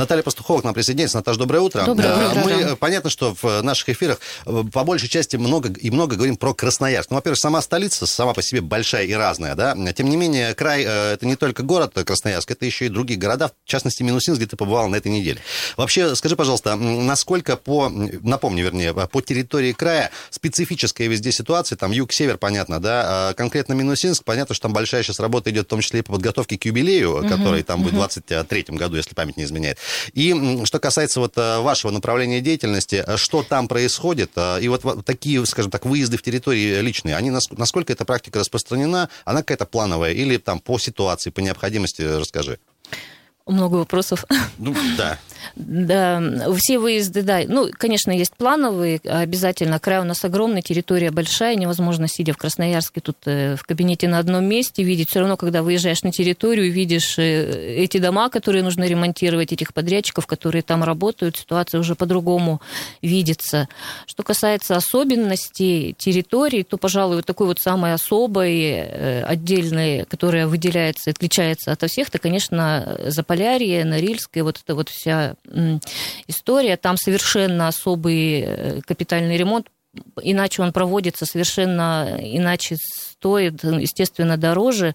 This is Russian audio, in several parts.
Наталья Пастухова к нам присоединяется. Наташа, доброе утро. Доброе Э, утро. Мы, э, понятно, что в наших эфирах э, по большей части много и много говорим про Красноярск. Ну, во-первых, сама столица сама по себе большая и разная, да. Тем не менее, край э, это не только город Красноярск, это еще и другие города, в частности, Минусинск, где ты побывал на этой неделе. Вообще, скажи, пожалуйста, насколько по, напомни, вернее, по территории края специфическая везде ситуация, там юг-север, понятно, да, а конкретно Минусинск, понятно, что там большая сейчас работа идет, в том числе и по подготовке к юбилею, который там будет в 23 году, если память не изменяет. И что касается вот э, вашего направления деятельности, э, что там происходит, э, и вот во- такие, скажем так, выезды в территории личные, они нас- насколько эта практика распространена, она какая-то плановая или там по ситуации, по необходимости, расскажи. Много вопросов. Ну, да. Да, все выезды, да. Ну, конечно, есть плановые, обязательно. Край у нас огромный, территория большая, невозможно, сидя в Красноярске, тут э, в кабинете на одном месте, видеть. Все равно, когда выезжаешь на территорию, видишь э, эти дома, которые нужно ремонтировать, этих подрядчиков, которые там работают, ситуация уже по-другому видится. Что касается особенностей территории, то, пожалуй, вот такой вот самой особой, э, отдельной, которая выделяется, отличается от всех, это, конечно, Заполярье, Норильская, вот эта вот вся история. Там совершенно особый э, капитальный ремонт, иначе он проводится совершенно иначе стоит, естественно, дороже.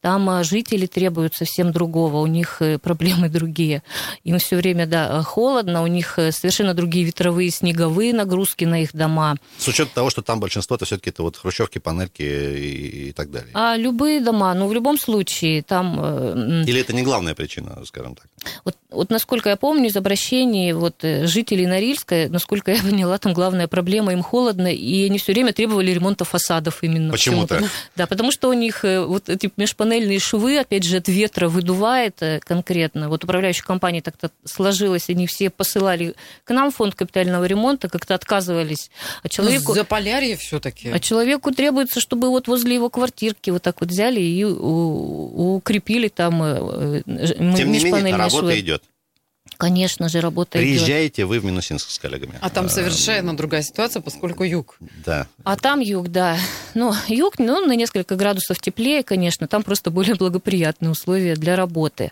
Там а, жители требуют совсем другого, у них э, проблемы другие. Им все время, да, холодно, у них э, совершенно другие ветровые, снеговые нагрузки на их дома. С учетом того, что там большинство это все-таки это вот хрущевки, панельки и, и так далее. А любые дома, ну, в любом случае, там... э, Или это не главная причина, скажем так? Вот, вот насколько я помню из обращений вот, жителей Норильска, насколько я поняла, там главная проблема, им холодно, и они все время требовали ремонта фасадов именно. Почему-то. Да, потому что у них э, вот эти межпанельные швы, опять же, от ветра выдувает э, конкретно. Вот управляющая компания так-то сложилась, они все посылали к нам фонд капитального ремонта, как-то отказывались. А человеку... Ну, Заполярье все-таки. А человеку требуется, чтобы вот возле его квартирки вот так вот взяли и укрепили там э, Тем не менее, межпанельные работа швы. идет. Конечно же, работа идет. Приезжаете вы в Минусинск с коллегами. А там совершенно другая ситуация, поскольку юг. Да. А там юг, да. Ну, юг, ну, на несколько градусов теплее, конечно, там просто более благоприятные условия для работы.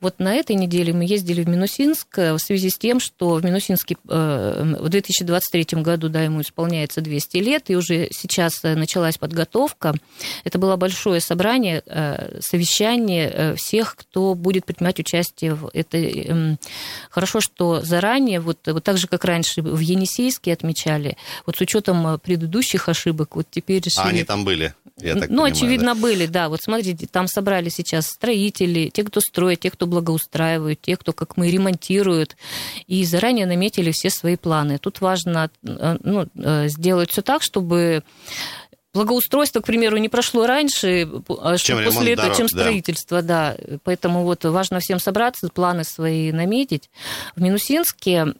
Вот на этой неделе мы ездили в Минусинск э, в связи с тем, что в Минусинске э, в 2023 году, да, ему исполняется 200 лет, и уже сейчас э, началась подготовка. Это было большое собрание, э, совещание э, всех, кто будет принимать участие в этой... Хорошо, что заранее, вот, вот так же, как раньше в Енисейске отмечали, вот с учетом э, предыдущих ошибок, вот теперь решили... А они там были, я так ну, понимаю, очевидно, да? были, да. Вот смотрите, там собрали сейчас строители, те, кто строит, те, кто благоустраивают, те, кто, как мы, ремонтируют, и заранее наметили все свои планы. Тут важно э, ну, э, сделать все так, чтобы благоустройство, к примеру, не прошло раньше, а Чем что ремонт после этого, дорог, чем да. строительство, да. Поэтому вот важно всем собраться, планы свои наметить. В Минусинске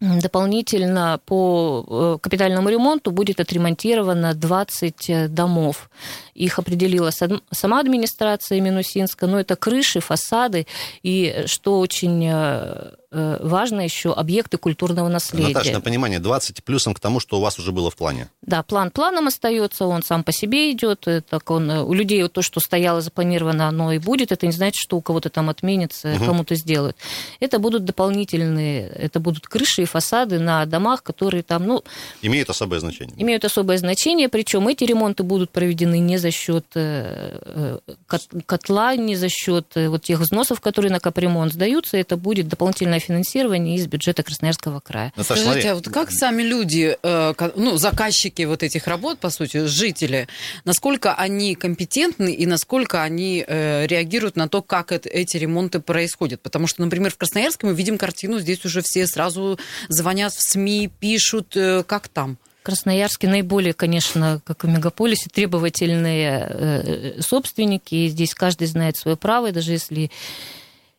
дополнительно по э, капитальному ремонту будет отремонтировано 20 домов. Их определила сам- сама администрация Минусинска, но это крыши, фасады и, что очень э, э, важно еще, объекты культурного наследия. Наташа, на понимание, 20 плюсом к тому, что у вас уже было в плане. Да, план планом остается, он сам по себе идет. э, Так он э, у людей вот то, что стояло запланировано, оно и будет. Это не значит, что у кого-то там отменится, Мгм. кому-то сделают. Это будут дополнительные, это будут крыши и фасады на домах, которые там, ну, Имеет особое значение. имеют особое значение. Причем эти ремонты будут проведены не за счет э, э, кот- котла, не за счет э, вот тех взносов, которые на капремонт сдаются. Это будет дополнительное финансирование из бюджета Красноярского края. Наташа, Скажите, смотри. а вот как сами люди, э, ну, заказчики вот этих работ, по сути, жители, насколько они компетентны и насколько они э, реагируют на то, как это- эти ремонты происходят? Потому что, например, в Красноярске мы видим картину, здесь уже все сразу звонят в СМИ, пишут, э, как там. Красноярске наиболее, конечно, как и в мегаполисе, требовательные собственники. И здесь каждый знает свое право, и даже если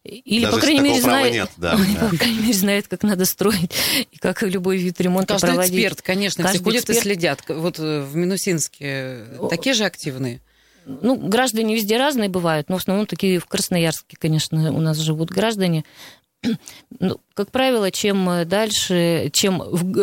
или, Даже по крайней мере, знает, нет, да, по крайней мере, знает, как надо строить и как любой вид ремонта Каждый проводить. эксперт, конечно, все Каждый ходят и эксперт. следят. Вот э, в Минусинске такие же активные? Ну, граждане везде разные бывают, но в основном такие в Красноярске, конечно, у нас живут граждане. ну, как правило, чем дальше, чем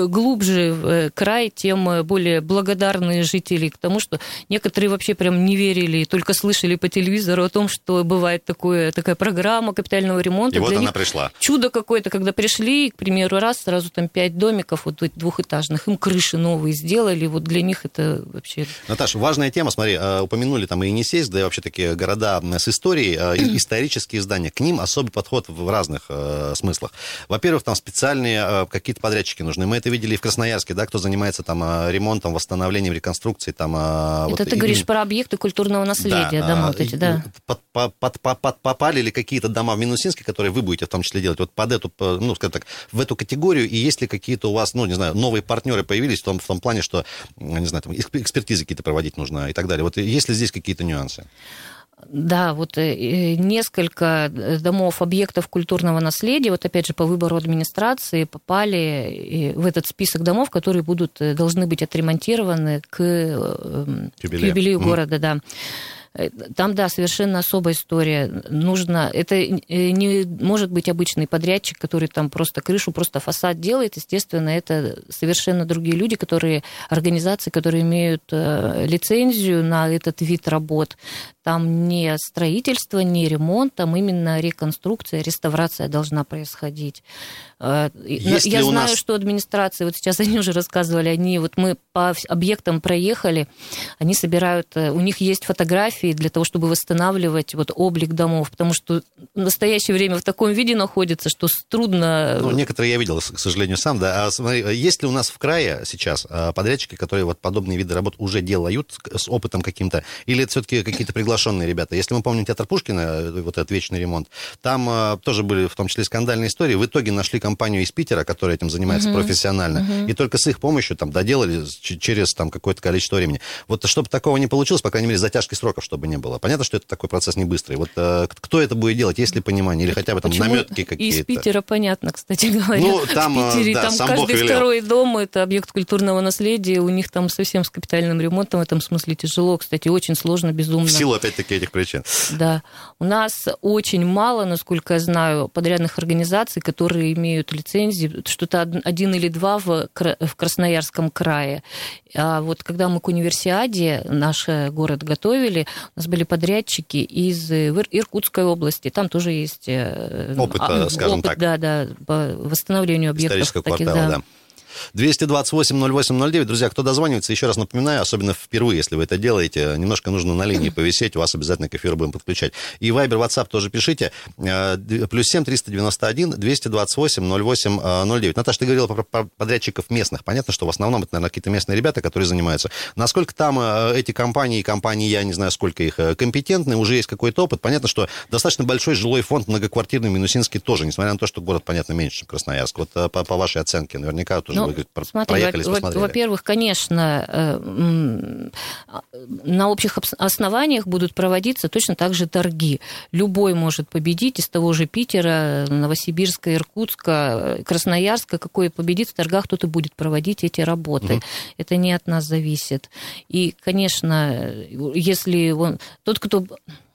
глубже в край, тем более благодарные жители к тому, что некоторые вообще прям не верили, только слышали по телевизору о том, что бывает такое, такая программа капитального ремонта. И вот она пришла. Чудо какое-то, когда пришли, к примеру, раз, сразу там пять домиков вот двухэтажных, им крыши новые сделали, вот для них это вообще... Наташа, важная тема, смотри, э, упомянули там и Енисейск, да и вообще такие города с историей, э, исторические здания, к ним особый подход в разных э, смыслах. Во-первых, там специальные какие-то подрядчики нужны. Мы это видели и в Красноярске, да, кто занимается там ремонтом, восстановлением, реконструкцией. Там, это вот, ты именно... говоришь про объекты культурного наследия, да, дома вот эти, да. Под, под, под, под, попали ли какие-то дома в Минусинске, которые вы будете в том числе делать, вот под эту, ну, скажем так, в эту категорию, и есть ли какие-то у вас, ну, не знаю, новые партнеры появились в том, в том плане, что, не знаю, там, экспертизы какие-то проводить нужно и так далее. Вот есть ли здесь какие-то нюансы? Да, вот э, несколько домов, объектов культурного наследия, вот опять же по выбору администрации попали в этот список домов, которые будут, э, должны быть отремонтированы к, э, юбилею, к юбилею mm. города, да. Э, там, да, совершенно особая история. Нужно... Это э, не может быть обычный подрядчик, который там просто крышу, просто фасад делает. Естественно, это совершенно другие люди, которые... Организации, которые имеют э, лицензию на этот вид работ. Там не строительство, не ремонт, там именно реконструкция, реставрация должна происходить. Есть Я знаю, нас... что администрация, вот сейчас они уже рассказывали, они, вот мы по объектам проехали, они собирают, у них есть фотографии для того, чтобы восстанавливать вот облик домов, потому что в настоящее время в таком виде находится, что трудно... Ну, некоторые я видел, к сожалению, сам, да. А смотри, есть ли у нас в крае сейчас а, подрядчики, которые вот подобные виды работ уже делают с опытом каким-то, или это все-таки какие-то приглашенные ребята? Если мы помним театр Пушкина, э, вот этот вечный ремонт, там а, тоже были в том числе скандальные истории. В итоге нашли компанию из Питера, которая этим занимается uh-huh. профессионально, uh-huh. и только с их помощью там доделали через там какое-то количество времени. Вот чтобы такого не получилось, по крайней мере, затяжки сроков, чтобы не было. Понятно, что это такой процесс не быстрый. Вот э, кто это будет делать, есть ли понимание, или хотя бы там Почему? наметки какие-то? Из Питера понятно, кстати говоря. Ну, там, в Питере, да, там сам каждый Бог второй дом это объект культурного наследия, у них там совсем с капитальным ремонтом в этом смысле тяжело, кстати, очень сложно, безумно. В силу, опять-таки, этих причин. Да. У нас очень мало, насколько я знаю, подрядных организаций, которые имеют лицензии, что-то один или два в, в Красноярском крае. А вот когда мы к универсиаде наш город готовили, у нас были подрядчики из Иркутской области, там тоже есть э, опыт, а, скажем опыт, так. Да, да, по восстановлению объектов таких, квартала, да. да. 228-08-09. Друзья, кто дозванивается, еще раз напоминаю, особенно впервые, если вы это делаете, немножко нужно на линии повисеть, у вас обязательно к эфиру будем подключать. И Вайбер, WhatsApp тоже пишите. Э, плюс 7 391 228 08 09. Наташа, ты говорила про подрядчиков местных. Понятно, что в основном это, наверное, какие-то местные ребята, которые занимаются. Насколько там э, эти компании, компании, я не знаю, сколько их, э, компетентны, уже есть какой-то опыт. Понятно, что достаточно большой жилой фонд многоквартирный Минусинский тоже, несмотря на то, что город, понятно, меньше, чем Красноярск. Вот по, по вашей оценке, наверняка тоже ну, вы смотри, во- во-первых, конечно, э, на общих основаниях будут проводиться точно так же торги. Любой может победить из того же Питера, Новосибирска, Иркутска, Красноярска, какой победит в торгах, тот и будет проводить эти работы. Угу. Это не от нас зависит. И, конечно, если он... Тот, кто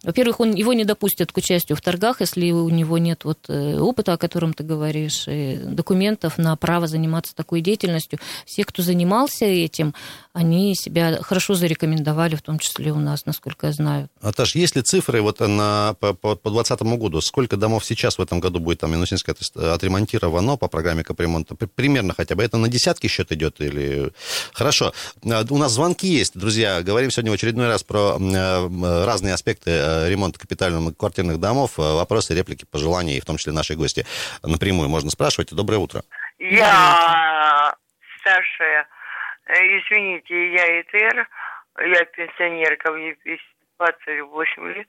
во-первых, он, его не допустят к участию в торгах, если у него нет вот э, опыта, о котором ты говоришь, документов на право заниматься такой деятельностью. Все, кто занимался этим, они себя хорошо зарекомендовали, в том числе у нас, насколько я знаю. Наташ, есть ли цифры вот на, по 2020 году? Сколько домов сейчас в этом году будет там Минусинское отремонтировано по программе капремонта? Примерно хотя бы. Это на десятки счет идет или... Хорошо. А, у нас звонки есть, друзья. Говорим сегодня в очередной раз про э, разные аспекты э, ремонта капитальных квартирных домов. Э, вопросы, реплики, пожелания, и в том числе наши гости напрямую можно спрашивать. Доброе утро. Я старшая Э, извините, я ИТР, я пенсионерка, мне 28 лет.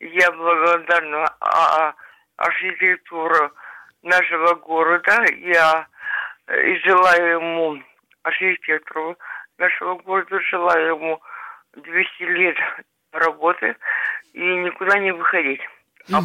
Я благодарна а, а, архитектуру нашего города. Я э, желаю ему, архитектору нашего города, желаю ему 200 лет работы и никуда не выходить. А.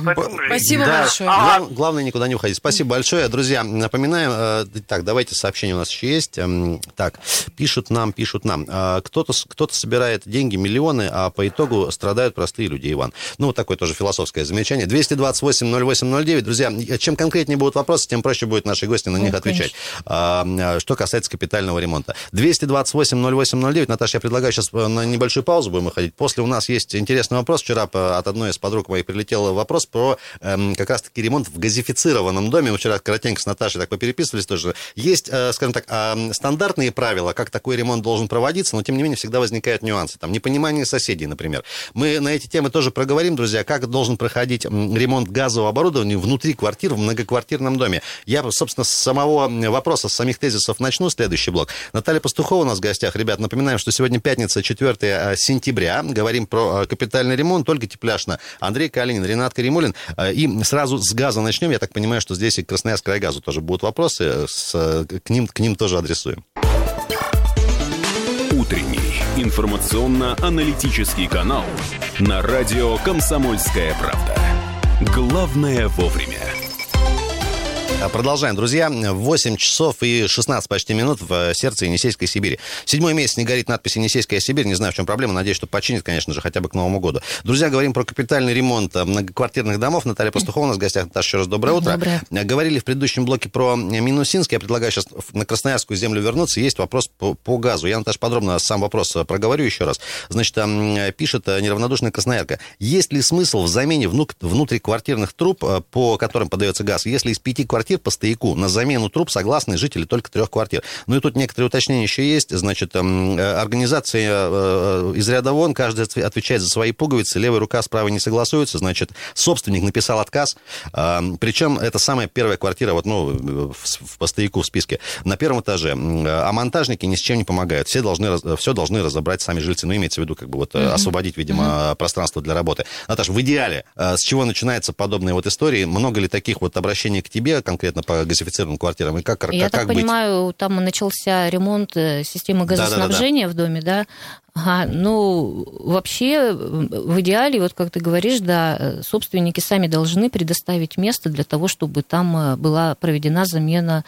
Спасибо Да, большое. глав- главное никуда не уходить. Спасибо большое, друзья. Напоминаем, э, так, давайте сообщение у нас еще есть. Эм, Так, пишут нам, пишут нам. Э, Кто-то кто-то собирает деньги, миллионы, а по итогу страдают простые люди, Иван. Ну, вот такое тоже философское замечание. 228-08-09. Друзья, чем конкретнее будут вопросы, тем проще будет наши гости на них Ну, отвечать. А, э, Что касается капитального ремонта. 228-08-09. Наташа, я предлагаю сейчас на небольшую паузу будем выходить. После у нас есть интересный вопрос. Вчера от одной из подруг моих прилетел вопрос про эм, как раз-таки ремонт в газифицированном доме. Мы вчера коротенько с Наташей так попереписывались тоже. Есть, э, скажем так, эм, стандартные правила, как такой ремонт должен проводиться, но тем не менее всегда возникают нюансы. Там непонимание соседей, например. Мы на эти темы тоже проговорим, друзья, как должен проходить ремонт газового оборудования внутри квартир в многоквартирном доме. Я, собственно, с самого вопроса, с самих тезисов начну следующий блок. Наталья Пастухова у нас в гостях. Ребят, напоминаем, что сегодня пятница, 4 сентября. Говорим про э, капитальный ремонт. Ольга Тепляшна, Андрей Калинин, Ренат Каримулин. Э, И сразу с газа начнем. Я так понимаю, что здесь и Красноярск газу тоже будут вопросы. э, С, э, к, ним, к ним тоже адресуем. Утренний информационно-аналитический канал на радио «Комсомольская правда». Главное вовремя. А, Продолжаем, друзья. 8 часов и 16 почти минут в э, сердце Енисейской Сибири. Седьмой месяц не горит надпись «Енисейская Сибирь». Не знаю, в чем проблема. Надеюсь, что починит, конечно же, хотя бы к Новому году. Друзья, говорим про капитальный ремонт э, многоквартирных домов. Наталья Пастухова у нас в гостях. Наташа, еще раз доброе утро. Доброе. Э, Говорили в предыдущем блоке про э, Минусинск. Я предлагаю сейчас на Красноярскую землю вернуться. Есть вопрос по, по газу. Я, Наташа, подробно сам вопрос э, проговорю еще раз. Значит, э, пишет э, неравнодушная красноярка. Есть ли смысл в замене внутриквартирных труб, э, по которым подается газ, если из пяти квартир по стояку на замену труб согласны жители только трех квартир? Ну и тут некоторые уточнения еще есть. Значит, эм, э, организация э, э, из ряда вон, каждый отв- отвечает за свои пуговицы, левая рука с правой не согласуется. Значит, собственник написал отказ. Эм, Причем это самая первая квартира, вот, ну, в, по стояку в списке, на первом этаже. А монтажники ни с чем не помогают. Все должны, все должны разобрать сами жильцы. Ну, имеется в виду, как бы вот э, освободить, видимо, пространство для работы. Наташа, в идеале, с чего начинается подобные вот истории? Много ли таких вот обращений к тебе конкретно по газифицированным квартирам? И как, как, Я как так быть? понимаю, там начался ремонт э, системы газоснабжения в доме, да? Ага, ну, вообще, в идеале, вот как ты говоришь, да, собственники сами должны предоставить место для того, чтобы там э, была проведена замена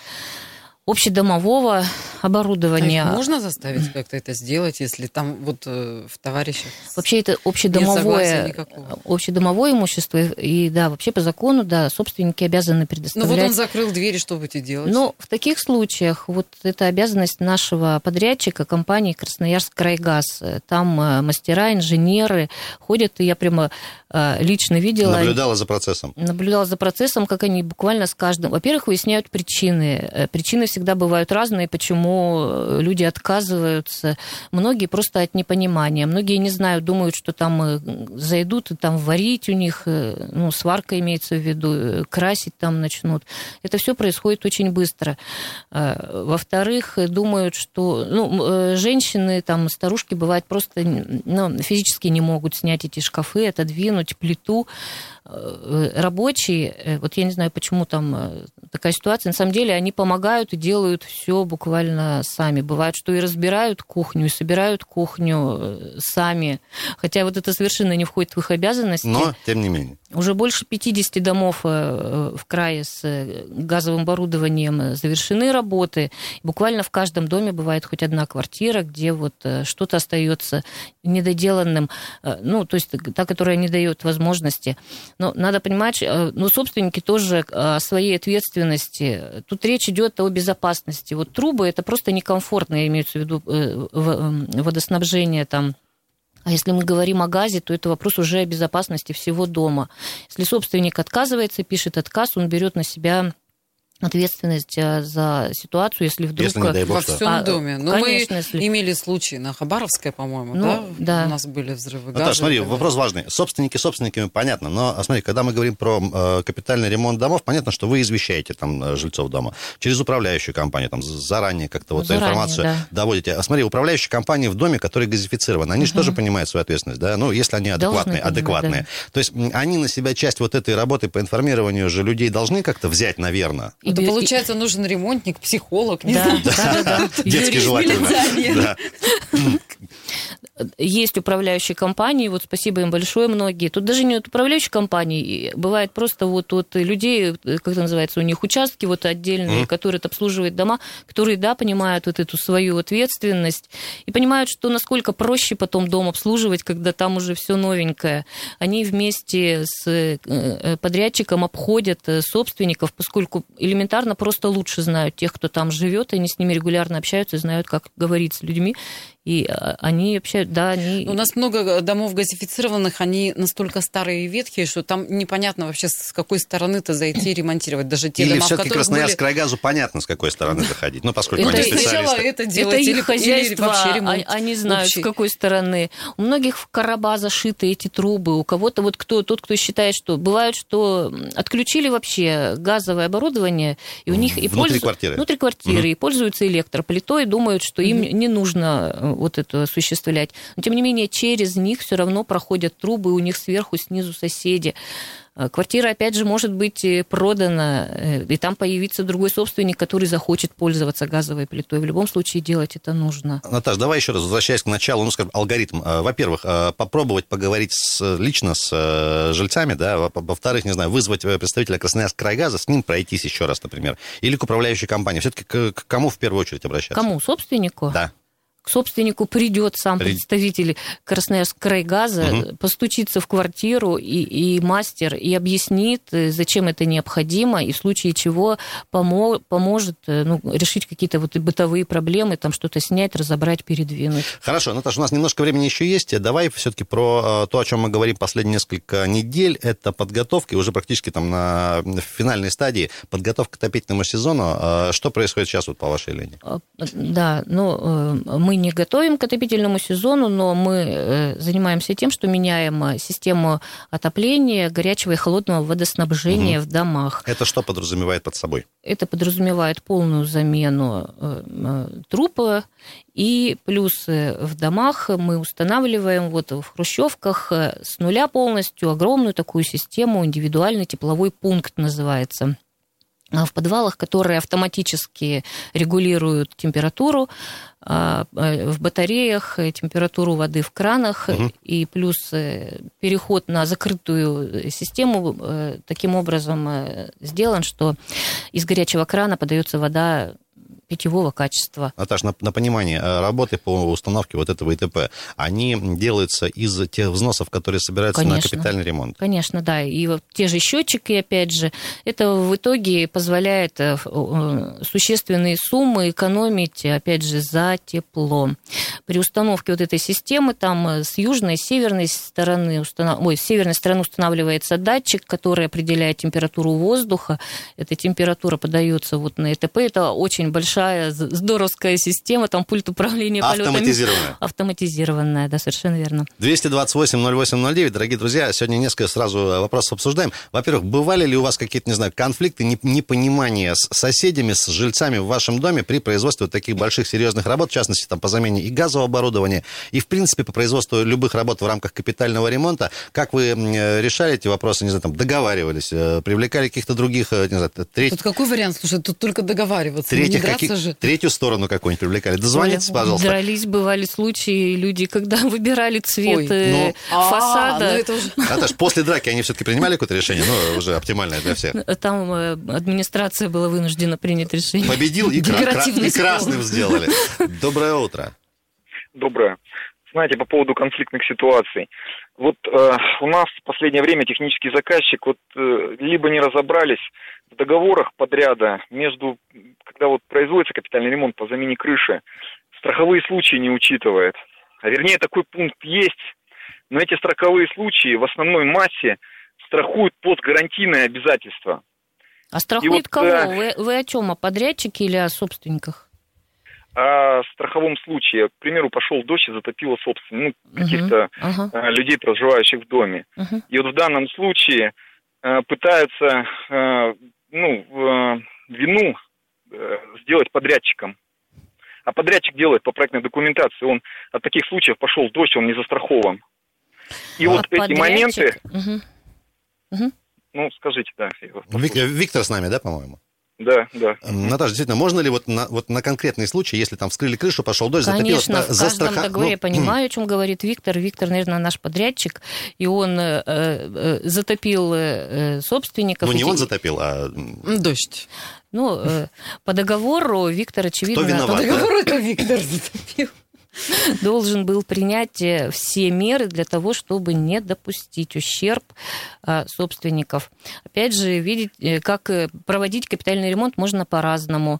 общедомового А оборудования. их можно заставить как-то это сделать, если там вот э, в товарищах... Вообще это общедомовое, никакого. общедомовое имущество, и да, вообще по закону, да, собственники обязаны Ну предоставлять. вот он закрыл двери, что будете делать? Ну, в таких случаях вот это обязанность нашего подрядчика, компании Красноярск Крайгаз. Там э, мастера, инженеры ходят, и я прямо э, лично видела... Наблюдала за процессом. Наблюдала за процессом, как они буквально с каждым... Во-первых, выясняют причины. Э, Причины всегда бывают разные, почему э, люди отказываются. Многие просто от непонимания. Многие не знают, думают, что там э, зайдут и там варить у них, э, ну, сварка имеется в виду, э, красить там начнут. Это все происходит очень быстро. Э, Во-вторых, э, думают, что ну, э, женщины, там, старушки, бывает, просто ну, физически не могут снять эти шкафы, отодвинуть плиту. Э, Рабочие, э, вот я не знаю, почему там э, такая ситуация, на самом деле они помогают и делают все буквально сами. Бывает, что и разбирают кухню, и собирают кухню сами. Хотя вот это совершенно не входит в их обязанности. Но, тем не менее. Уже больше 50 домов в крае с газовым оборудованием завершены работы. Буквально в каждом доме бывает хоть одна квартира, где вот что-то остается недоделанным, ну, то есть та, которая не дает возможности. Но надо понимать, э, ну, собственники тоже о своей ответственности. Тут речь идет о безопасности. Вот трубы это просто некомфортно, я имею в виду э, в- э, водоснабжение там а если мы говорим о газе, то это вопрос уже о безопасности всего дома. Если собственник отказывается, пишет отказ, он берет на себя ответственность э, за ситуацию, если вдруг... Если, не дай бог, Во что. всем А, доме. Ну, конечно, мы если- имели случаи на Хабаровской, по-моему, Ну, да? да. У нас были взрывы газа. Наташа, смотри, и так вопрос важный. Собственники собственниками понятно, но а смотри, когда мы говорим про э, капитальный ремонт домов, понятно, что вы извещаете там э, жильцов дома через управляющую компанию, там заранее как-то вот Заранее, информацию да. доводите. А смотри, управляющие компании в доме, которые газифицированы, они же тоже понимают свою ответственность, да? Ну, если они Должны адекватные, понимать, адекватные. да. То есть они на себя часть вот этой работы по информированию же людей должны как-то взять, наверное. И Это бе- получается нужен ремонтник, психолог, не Да, знаю. да, да, да. Детский Юрист, желательно. Да. есть управляющие компании, вот спасибо им большое многие. Тут даже не от управляющих компаний, бывает просто вот от людей, как это называется, у них участки вот отдельные, mm. которые обслуживают дома, которые, да, понимают вот эту свою ответственность и понимают, что насколько проще потом дом обслуживать, когда там уже все новенькое. Они вместе с э, э, подрядчиком обходят э, собственников, поскольку элементарно просто лучше знают тех, кто там живет, они с ними регулярно общаются, знают, как говорить с людьми, и а, они вообще, да, они... У нас много домов газифицированных, они настолько старые и ветхие, что там непонятно вообще, с какой стороны-то зайти ремонтировать. Даже те или дома, все-таки Красноярск были... крайгазу понятно, с какой стороны заходить. Ну, поскольку это, они специалисты. это делать, это или, их хозяйство, или вообще ремонт они знают, общий. с какой стороны. У многих в короба зашиты эти трубы, у кого-то вот кто, тот, кто считает, что бывает, что отключили вообще газовое оборудование, и у них и Внутри пользуются... квартиры. Внутри квартиры, Мгм. и пользуются электроплитой, думают, что им не нужно э, вот это осуществлять. Но, тем не менее, через них все равно проходят трубы, у них сверху, снизу соседи. Э, Квартира, опять же, может быть э, продана, э, и там появится другой собственник, который захочет пользоваться газовой плитой. В любом случае делать это нужно. Наташ, давай еще раз, возвращаясь к началу, ну, скажем, алгоритм. Во-первых, попробовать поговорить с, лично с жильцами, да, Во- во-вторых, не знаю, вызвать представителя Красноярск крайгаза, с ним пройтись еще раз, например, или к управляющей компании. Все-таки к, к кому в первую очередь обращаться? Кому? Собственнику? Да. К собственнику придет сам представитель Красноярск крайгаза, Мгм. постучится в квартиру и, и мастер и объяснит, э, зачем это необходимо, и в случае чего помо- поможет э, ну, решить какие-то вот бытовые проблемы, там что-то снять, разобрать, передвинуть. Хорошо, Наташа, у нас немножко времени еще есть. Давай все-таки про э, то, о чем мы говорим последние несколько недель. Это подготовка, уже практически там на финальной стадии подготовка к отопительному сезону. Что происходит сейчас вот по вашей линии? Да, ну, э, мы не готовим к отопительному сезону, но мы э, занимаемся тем, что меняем э, систему отопления, горячего и холодного водоснабжения в домах. Это что подразумевает под собой? Это подразумевает полную замену э, трупа, и плюс э, в домах мы устанавливаем вот в хрущевках с нуля полностью огромную такую систему, индивидуальный тепловой пункт называется. А в подвалах, которые автоматически регулируют температуру, а, э, в батареях э, температуру воды в кранах Мгм. и плюс э, переход на закрытую систему таким образом сделан, что из горячего крана подается вода питьевого качества. Наташ, на, на понимание, э, работы по установке вот этого ИТП, они делаются из тех взносов, которые собираются на Конечно. капитальный ремонт? Конечно, да. И вот те же счетчики, опять же, это в итоге позволяет э, э, существенные суммы экономить, опять же, за тепло. При установке вот этой системы там с южной, с северной стороны, установ... Ой, с северной стороны устанавливается датчик, который определяет температуру воздуха. Эта температура подается вот на ЭТП. Это очень большая, з- здоровская система, там пульт управления полетами. Автоматизированная. Автоматизированная, да, совершенно верно. 228-08-09. Дорогие друзья, сегодня несколько сразу э, вопросов обсуждаем. Во-первых, бывали ли у вас какие-то, не знаю, конфликты, не- непонимания с соседями, с жильцами в вашем доме при производстве вот таких больших серьезных работ, в частности, там, по замене и газового оборудования, и, в принципе, по производству любых работ в рамках капитального ремонта? Как вы э, решали эти вопросы, не знаю, там, договаривались, э, привлекали каких-то других, не знаю, треть- Тут какой вариант? Слушай, тут только договариваться. не третьих, драться же. третью сторону какую-нибудь привлекали? Дозвонитесь, Оля, пожалуйста. Дрались, бывали случаи, люди, когда выбирали цвет Ой, э, ну, А, фасада, ну это уже... Наташ, после драки они все-таки принимали какое-то решение, ну, уже оптимальное для всех? там э, администрация была вынуждена принять решение. Победил и, кра- и красным сделали. Доброе утро. Доброе. Знаете, по поводу конфликтных ситуаций. Вот э, у нас в последнее время технический заказчик вот э, либо не разобрались в договорах подряда между, когда вот производится капитальный ремонт по замене крыши, страховые случаи не учитывает. А вернее, такой пункт есть, но эти страховые случаи в основной массе страхуют под гарантийное обязательство. А страхует вот, кого? э, Вы, вы о чем? О подрядчике или о собственниках? А в страховом случае, к примеру, пошел дождь и затопило собственных, ну, каких-то Ага, э, людей, проживающих в доме. мгм. И вот в данном случае э, пытаются э, ну, э, вину э, сделать подрядчиком. А подрядчик делает по проектной документации. Он от таких случаев пошел дождь, он не застрахован. И А вот эти подрядчик- моменты, Мгм. ну, скажите, да. Вик- Виктор с нами, да, по-моему? Да, да. Наташа, действительно, можно ли вот на, вот на конкретный случай, если там вскрыли крышу, пошел дождь, Конечно, затопило, в каждом договоре я ну, понимаю, о чем говорит Виктор. Виктор, наверное, наш подрядчик, и он э, э, затопил э, собственников. Ну, не он затопил, а... Дождь. Ну, э, по договору Виктор, очевидно, виноват? По договору это Виктор затопил. Должен был принять э, все меры для того, чтобы не допустить ущерб э, собственников. Опять же, видеть, э, как проводить капитальный ремонт можно по-разному.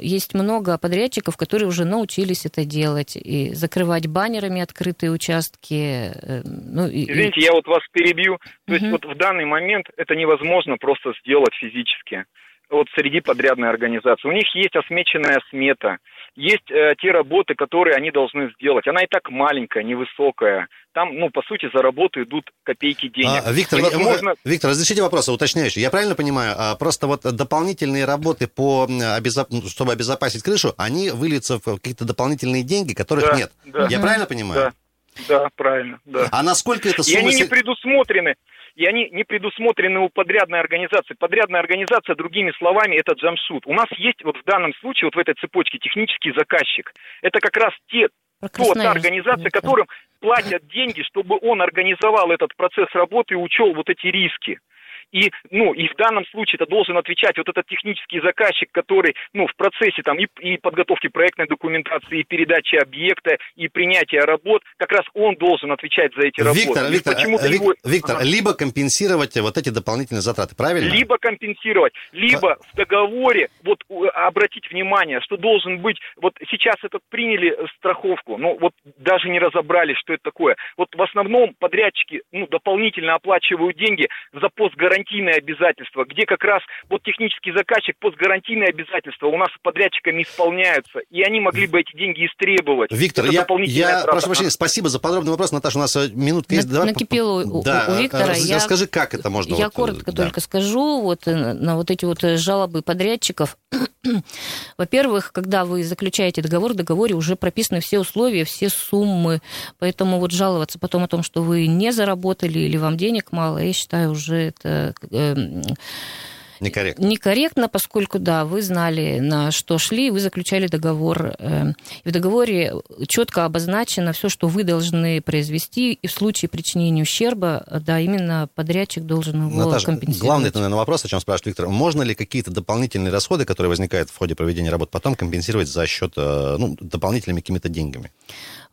Есть много подрядчиков, которые уже научились это делать. И закрывать баннерами открытые участки. Ну, и- Извините, я вот вас перебью. То есть Мгм. вот в данный момент это невозможно просто сделать физически. Вот среди подрядной организации. У них есть осмеченная смета, есть э, те работы, которые они должны сделать. Она и так маленькая, невысокая. Там, ну, по сути, за работу идут копейки денег. А, Виктор, я- Невозможно... Виктор, разрешите вопрос уточняющий. Я правильно понимаю, а, просто вот дополнительные работы, по, м, обезо- ну, чтобы обезопасить крышу, они выльются в какие-то дополнительные деньги, которых Да, нет. да. Я правильно понимаю? Да, да, правильно, да. А насколько это И сумма... они не предусмотрены. И они не предусмотрены у подрядной организации. Подрядная организация, другими словами, это джамшут. У нас есть вот в данном случае, вот в этой цепочке, технический заказчик. Это как раз те, то, та организация, которым платят деньги, чтобы он организовал этот процесс работы и учел вот эти риски. И, ну, и в данном случае это должен отвечать вот этот технический заказчик, который, ну, в процессе там и, и подготовки проектной документации, и передачи объекта, и принятия работ, как раз он должен отвечать за эти работы. Виктор, И Виктор, почему-то э, его- Виктор, Ага. либо компенсировать вот эти дополнительные затраты, правильно? Либо компенсировать, либо в договоре вот обратить внимание, что должен быть, вот сейчас это приняли страховку, но вот даже не разобрались, что это такое. Вот в основном подрядчики ну, дополнительно оплачивают деньги за постгарантийные обязательства, где как раз вот технический заказчик постгарантийные обязательства у нас с подрядчиками исполняются, и они могли бы эти деньги истребовать. Виктор, Это я, я трата. прошу прощения, спасибо за подробный вопрос. Наташа, у нас э, минутка есть. На- Давай накипело по- у- да, у э, Виктора. Я- Расскажи, как это можно... Я вот, э, коротко да. только скажу вот на вот эти вот жалобы подрядчиков. Во-первых, когда вы заключаете договор, в договоре уже прописаны все условия, все суммы. Поэтому вот жаловаться потом о том, что вы не заработали или вам денег мало, я считаю, уже это э, Некорректно. некорректно, поскольку, да, вы знали, на что шли, вы заключали договор. э, И в договоре четко обозначено все, что вы должны произвести, и в случае причинения ущерба, да, именно подрядчик должен его Наташа, компенсировать. главный, это, наверное, вопрос, о чем спрашивает Виктор. Можно ли какие-то дополнительные расходы, которые возникают в ходе проведения работ, потом компенсировать за счет э, ну, дополнительными какими-то деньгами?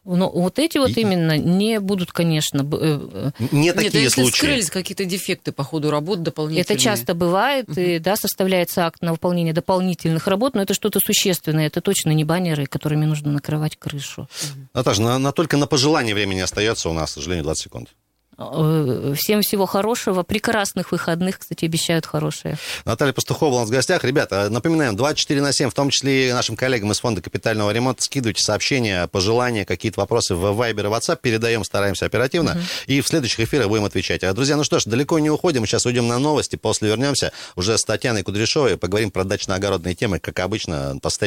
Но вот эти вот И- именно не будут, конечно, э, э, Не Нет, такие если случаи. вскрылись какие-то дефекты по ходу работ дополнительные? Это часто бывает, и, да, составляется акт на выполнение дополнительных работ, но это что-то существенное, это точно не баннеры, которыми нужно накрывать крышу. Наташа, на, на- только на пожелание времени остается у нас, к сожалению, 20 секунд. Э, Всем всего хорошего, прекрасных выходных, кстати, обещают хорошие. Наталья Пастухова у нас в гостях. Ребята, напоминаем, 24 на 7, в том числе и нашим коллегам из Фонда капитального ремонта, скидывайте сообщения, пожелания, какие-то вопросы в Viber и WhatsApp, передаем, стараемся оперативно, и в следующих эфирах будем отвечать. А, друзья, ну что ж, далеко не уходим, сейчас уйдем на новости, после вернемся. Уже с Татьяной Кудряшовой, поговорим про дачно-огородные темы, как обычно, по состоянию